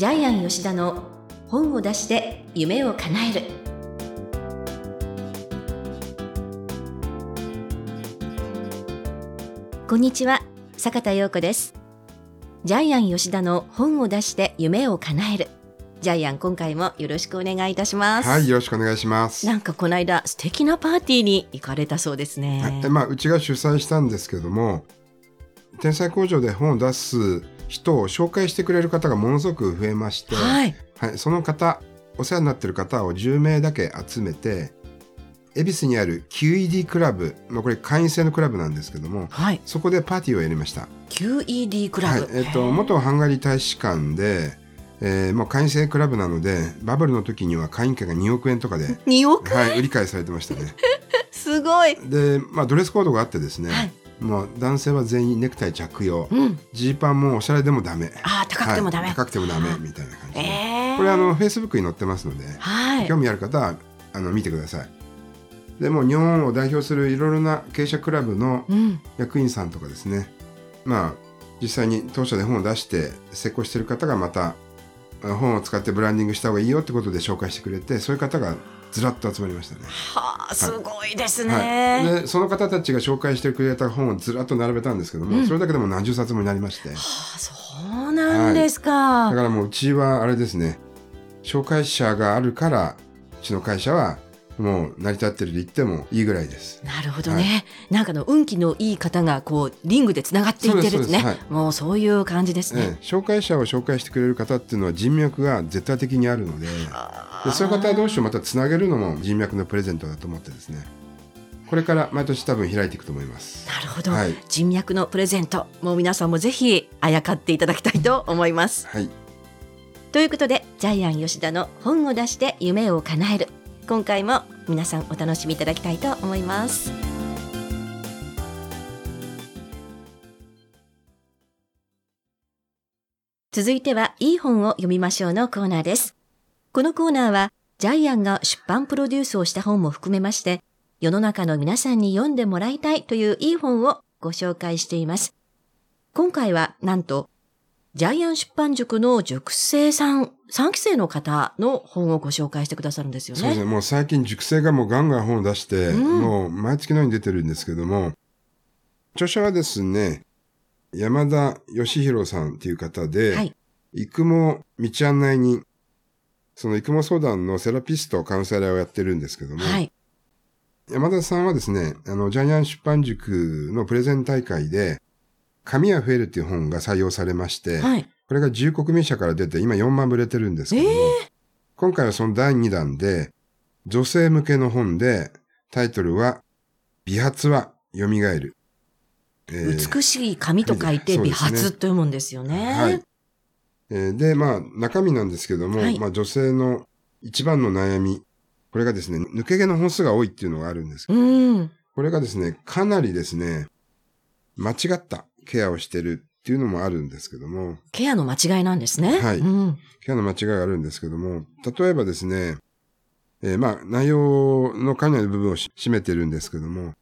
ジャイアン吉田の本を出して夢を叶える。こんにちは坂田陽子です。ジャイアン吉田の本を出して夢を叶える。ジャイアン今回もよろしくお願いいたします。はい、よろしくお願いします。なんかこの間素敵なパーティーに行かれたそうですね。はいまあ、うちが主催したんですけども、天才工場で本を出す人を紹介してくれる方がものすごく増えまして、はい。はい、その方、お世話になってる方を10名だけ集めて、恵比寿にある QED クラブ、まあ、これ会員制のクラブなんですけども、はい。そこでパーティーをやりました。QED クラブ、はい、えっ、と、元ハンガリー大使館で、えーもう会員制クラブなので、バブルの時には会員権が2億円とかで、2億はい、売り買いされてましたね。すごい。で、まあ、ドレスコードがあってですね、はいもう男性は全員ネクタイ着用。うん。ジーパンもおしゃれでもダメ。あー高くてもダメ、はい高くてもダメみたいな感じで、えー、これあのフェイスブックに載ってますので、はい。興味ある方はあの見てください。でもう日本を代表するいろいろな経営者クラブのうん。役員さんとかですね。まあ実際に当社で本を出して成功している方がまたあ本を使ってブランディングした方がいいよってことで紹介してくれてそういう方がずらっと集まりましたね。はあすごいですね、はい、でその方たちが紹介してくれた本をずらっと並べたんですけども、うん。それだけでも何十冊もになりまして。だはあそうなんですか、からもううちはあれですね。紹介者があるからうちの会社はもう成り立ってると言ってもいいぐらいです。なるほどね、なんかの運気のいい方がこうリングでつながっていってるんですねもうそういう感じですね、ええ。紹介者を紹介してくれる方っていうのは人脈が絶対的にあるのででそういう方同士をまたつなげるのも人脈のプレゼントだと思ってですね。これから毎年多分開いていくと思います。なるほど、はい。人脈のプレゼント。もう皆さんもぜひあやかっていただきたいと思います。はい。ということでジャイアン吉田の本を出して夢を叶える。今回も皆さんお楽しみいただきたいと思います。続いてはいい本を読みましょうのコーナーです。このコーナーはジャイアンが出版プロデュースをした本も含めまして世の中の皆さんに読んでもらいたいといういい本をご紹介しています。今回はなんとジャイアン出版塾の塾生さん、3期生の方の本をご紹介してくださるんですよね。そうですね。もう最近塾生がもうガンガン本を出して、うんもう毎月のように出てるんですけども、著者はですね、山田義弘さんっていう方で、はい育毛道案内人、その育毛相談のセラピスト、カウンセラーをやってるんですけども、はい。山田さんはですね、あの、ジャイアン出版塾のプレゼン大会で、紙は増えるっていう本が採用されまして、はい。これが自由国民社から出て今4万部売れてるんですけども、今回はその第2弾で、女性向けの本で、タイトルは、美髪は蘇る。えー美しい紙と書いて美髪と読むんですよね。はい。えーで、まあ、中身なんですけども、はいまあ、女性の一番の悩み、これがですね、抜け毛の本数が多いっていうのがあるんですけど、うん。これがですね、かなりですね、間違ったケアをしてるっていうのもあるんですけども、ケアの間違いなんですね。はいうん。ケアの間違いがあるんですけども、例えばですね、えーまあ、内容のかなりの部分をし占めてるんですけども、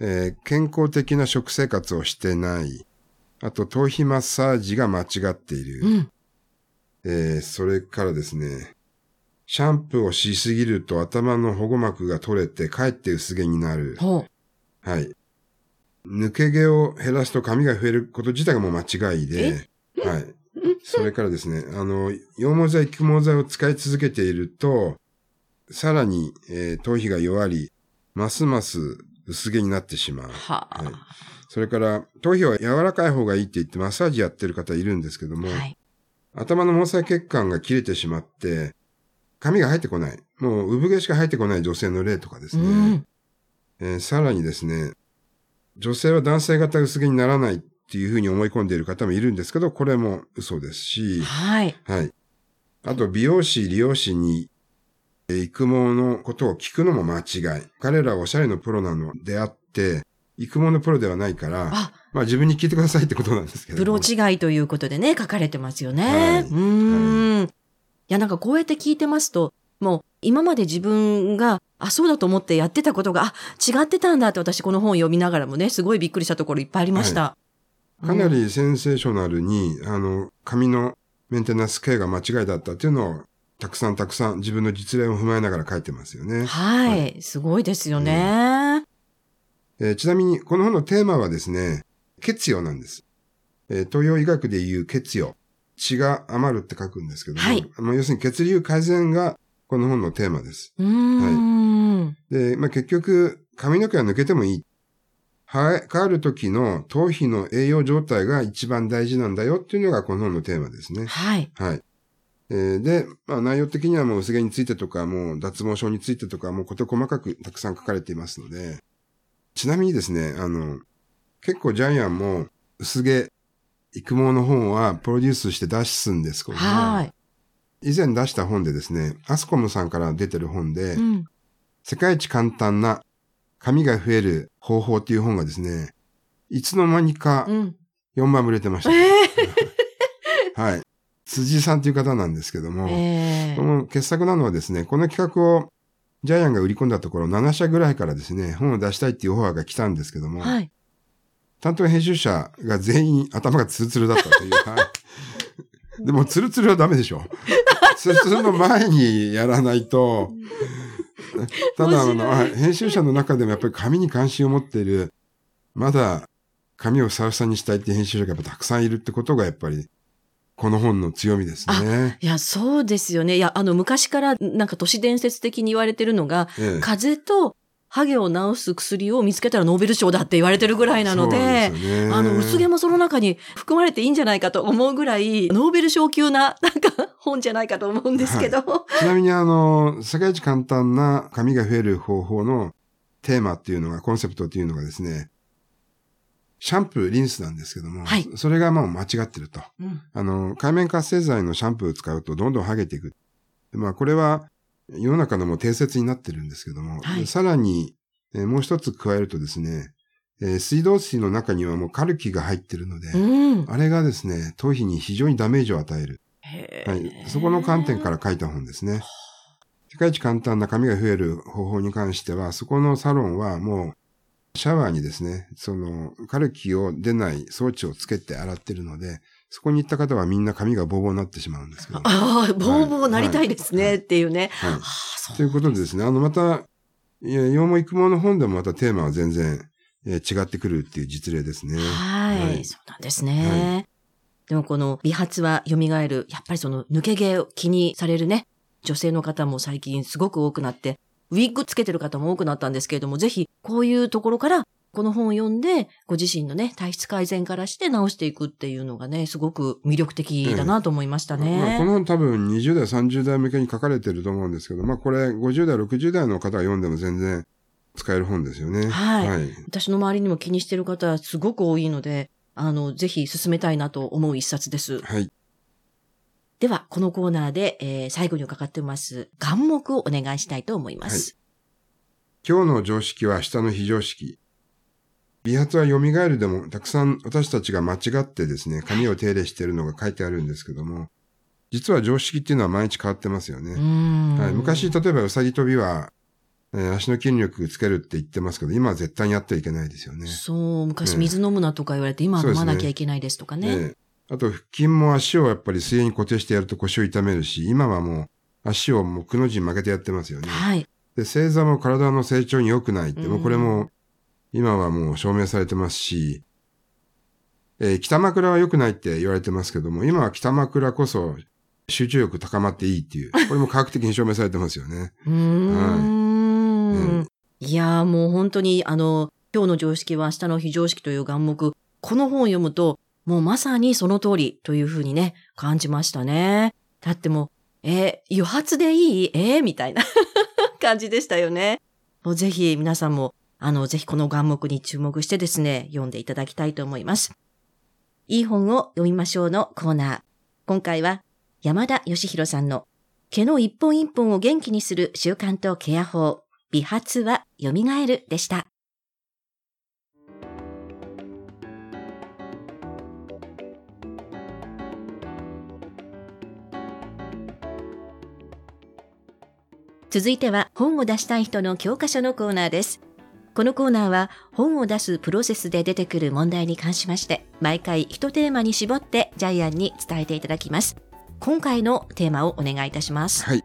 えー健康的な食生活をしてない。あと、頭皮マッサージが間違っている。うん。えーそれからですね、シャンプーをしすぎると頭の保護膜が取れて、かえって薄毛になる。ほはい。抜け毛を減らすと髪が増えること自体がもう間違いで、はい。それからですね、あの、羊毛剤、育毛剤を使い続けていると、さらに、えー頭皮が弱り、ますます薄毛になってしまうう。。はあ。はいそれから、頭皮は柔らかい方がいいって言ってマッサージやってる方いるんですけども、はい。頭の毛細血管が切れてしまって、髪が入ってこない。もう産毛しか入ってこない女性の例とかですね。うん。えーさらにですね、女性は男性型薄毛にならないっていうふうに思い込んでいる方もいるんですけど、これも嘘ですし、はい。はい。あと、美容師、理容師に、えー育毛のことを聞くのも間違い。彼らはおしゃれのプロなのであって、育毛のプロではないから、あ、まあ自分に聞いてくださいってことなんですけどプも。ロ違いということでね、書かれてますよね。はいうーん。いや、なんかこうやって聞いてますと、もう今まで自分が、あ、そうだと思ってやってたことが、あ、違ってたんだって私この本を読みながらもね、すごいびっくりしたところいっぱいありました。かなりセンセーショナルに、あの、髪のメンテナンスケアが間違いだったっていうのを、たくさんたくさん自分の実例を踏まえながら書いてますよね。はい。すごいですよね。えーちなみに、この本のテーマはですね、血用なんです。えー東洋医学でいう血用。血が余るって書くんですけども、はいまあ要するに血流改善がこの本のテーマです。うーん。で、まあ、結局、髪の毛は抜けてもいい。生え変わる時の頭皮の栄養状態が一番大事なんだよっていうのがこの本のテーマですね。はい。はい。えーで、まあ、内容的にはもう薄毛についてとか、もう脱毛症についてとか、もうこと細かくたくさん書かれていますので、ちなみにですね、あの、結構ジャイアンも薄毛、育毛の本はプロデュースして出すんですけども、はい。以前出した本でですね、アスコムさんから出てる本で、うん。世界一簡単な髪が増える方法っていう本がですね、いつの間にかうん。4番売れてました。え はい。辻さんという方なんですけども、えこの傑作なのはですね、この企画をジャイアンが売り込んだところ、7社ぐらいからですね、本を出したいっていうオファーが来たんですけども、はい。担当編集者が全員頭がツルツルだったという。はいでも、ツルツルはダメでしょ。ツルツルの前にやらないと、ただ、あの、編集者の中でもやっぱり紙に関心を持っている、まだ紙をふさふさにしたいっていう編集者がやっぱたくさんいるってことがやっぱり、この本の強みですね。いや、そうですよね。いや、あの、昔から、なんか都市伝説的に言われてるのが、ええ風邪とハゲを治す薬を見つけたらノーベル賞だって言われてるぐらいなので、であの、薄毛もその中に含まれていいんじゃないかと思うぐらい、ノーベル賞級な、なんか、本じゃないかと思うんですけど。ちなみにあの、世界一簡単な髪が増える方法のテーマっていうのが、コンセプトっていうのがですね、シャンプー、リンスなんですけども、はいそれがもう間違ってると。うんあの、海面活性剤のシャンプーを使うとどんどん剥げていく。でまあ、これは世の中のもう定説になってるんですけども、はいさらに、えーもう一つ加えるとですね、えー水道水の中にはもうカルキが入ってるので、うん。あれがですね、頭皮に非常にダメージを与える。へはい。そこの観点から書いた本ですね。世界一簡単な髪が増える方法に関しては、そこのサロンはもう、シャワーにですね、その、カルキを出ない装置をつけて洗ってるので、そこに行った方はみんな髪がボーボーになってしまうんですけど。はああ、ボーボーなりたいですね、はいっていうね。いあ。あ、そうということでですね、あの、また、いや、羊毛育毛の本でもまたテーマは全然、えー違ってくるっていう実例ですね。はい、はいそうなんですね。でもこの美髪は蘇る、やっぱりその抜け毛を気にされるね、女性の方も最近すごく多くなって、ウィッグつけてる方も多くなったんですけれども、ぜひこういうところからこの本を読んで、ご自身のね、体質改善からして直していくっていうのがね、すごく魅力的だなと思いましたね。まあ、この本多分20代、30代向けに書かれてると思うんですけど、まあこれ50代、60代の方が読んでも全然使える本ですよね。はいはい。私の周りにも気にしてる方はすごく多いので、あの、ぜひ進めたいなと思う一冊です。はい。では、このコーナーで、えー最後に伺ってます、願目をお願いしたいと思います。今日の常識は明日の非常識。美髪は蘇るでもたくさん私たちが間違ってですね、髪を手入れしているのが書いてあるんですけども、実は常識っていうのは毎日変わってますようね。んはい、昔、例えばうさぎ跳びは、えー足の筋力つけるって言ってますけど、今は絶対にやってはいけないですよね。そう、昔うん水飲むなとか言われて、今は飲まなきゃいけないですとかね。ええあと、腹筋も足をやっぱり水泳に固定してやると腰を痛めるし、今はもう足をもうくの字に曲げてやってますよね。はい。で、正座も体の成長に良くないって、うんもうこれも今はもう証明されてますし、えー北枕は良くないって言われてますけども、今は北枕こそ集中力高まっていいっていう、これも科学的に証明されてますよね。うーん。はいいやーもう本当に、あの、今日の常識は明日の非常識という願目、この本を読むと、もうまさにその通りというふうにね、感じましたね。だってもう、えー油髪でいい？えー？みたいな 感じでしたよね。もうぜひ皆さんも、あの、ぜひこの願目に注目してですね、読んでいただきたいと思います。いい本を読みましょうのコーナー。今回は山田義弘さんの毛の一本一本を元気にする習慣とケア法、美髪は蘇るでした。続いては本を出したい人の教科書のコーナーです。このコーナーは本を出すプロセスで出てくる問題に関しまして、毎回一テーマに絞ってジャイアンに伝えていただきます。今回のテーマをお願いいたします。はい。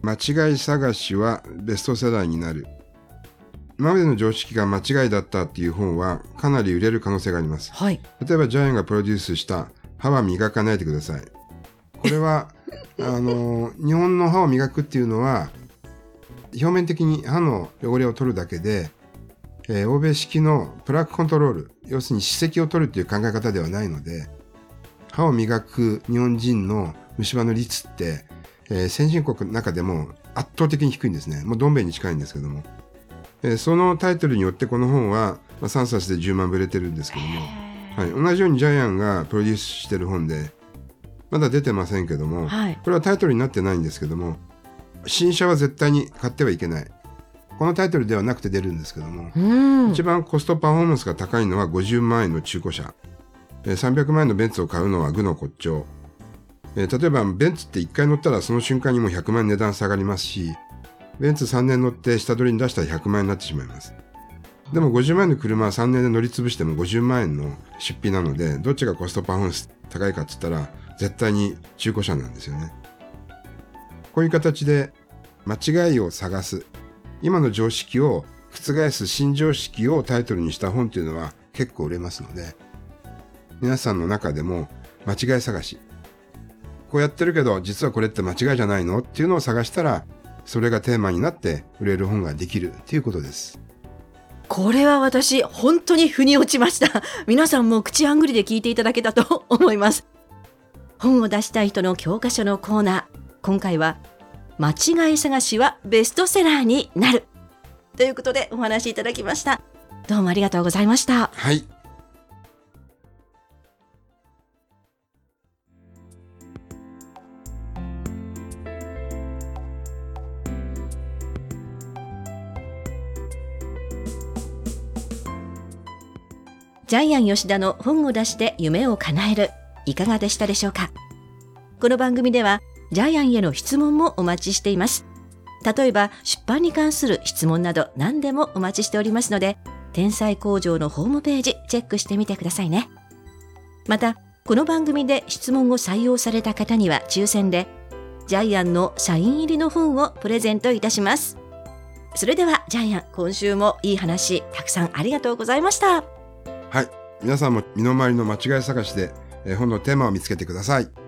間違い探しはベストセラーになる。今までの常識が間違いだったっていう本はかなり売れる可能性があります。はい。例えばジャイアンがプロデュースした歯は磨かないでください。これは、あの、日本の歯を磨くっていうのは、表面的に歯の汚れを取るだけで、えー欧米式のプラークコントロール、要するに歯石を取るっていう考え方ではないので、歯を磨く日本人の虫歯の率って、えー先進国の中でも圧倒的に低いんですね。もうどん兵衛に近いんですけども。えーそのタイトルによってこの本は、まあ、3冊で10万部売れてるんですけども、はい、同じようにジャイアンがプロデュースしてる本で、まだ出てませんけども、はい。これはタイトルになってないんですけども、新車は絶対に買ってはいけない。このタイトルではなくて出るんですけども、うん。一番コストパフォーマンスが高いのは50万円の中古車。えー300万円のベンツを買うのは愚の骨頂。えー例えばベンツって1回乗ったらその瞬間にもう100万円値段下がりますし、ベンツ3年乗って下取りに出したら100万円になってしまいます。でも50万円の車は3年で乗り潰しても50万円の出費なので、どっちがコストパフォーマンス高いかって言ったら、絶対に中古車なんですよね。こういう形で間違いを探す。今の常識を覆す新常識をタイトルにした本っていうのは結構売れますので、皆さんの中でも間違い探し。こうやってるけど、実はこれって間違いじゃないのっていうのを探したら、それがテーマになって売れる本ができるっていうことです。これは私、本当に腑に落ちました。皆さんも口あんぐりで聞いていただけたと思います。本を出したい人の教科書のコーナー。今回は、間違い探しはベストセラーになる。ということでお話しいただきました。どうもありがとうございました。はい。ジャイアン吉田の本を出して夢を叶える。いかがでしたでしょうか？この番組では、ジャイアンへの質問もお待ちしています。例えば、出版に関する質問など何でもお待ちしておりますので、天才工場のホームページチェックしてみてくださいね。また、この番組で質問を採用された方には抽選で、ジャイアンのサイン入りの本をプレゼントいたします。それでは、ジャイアン、今週もいい話、たくさんありがとうございました。はい。皆さんも身の回りの間違い探しで、え本のテーマを見つけてください。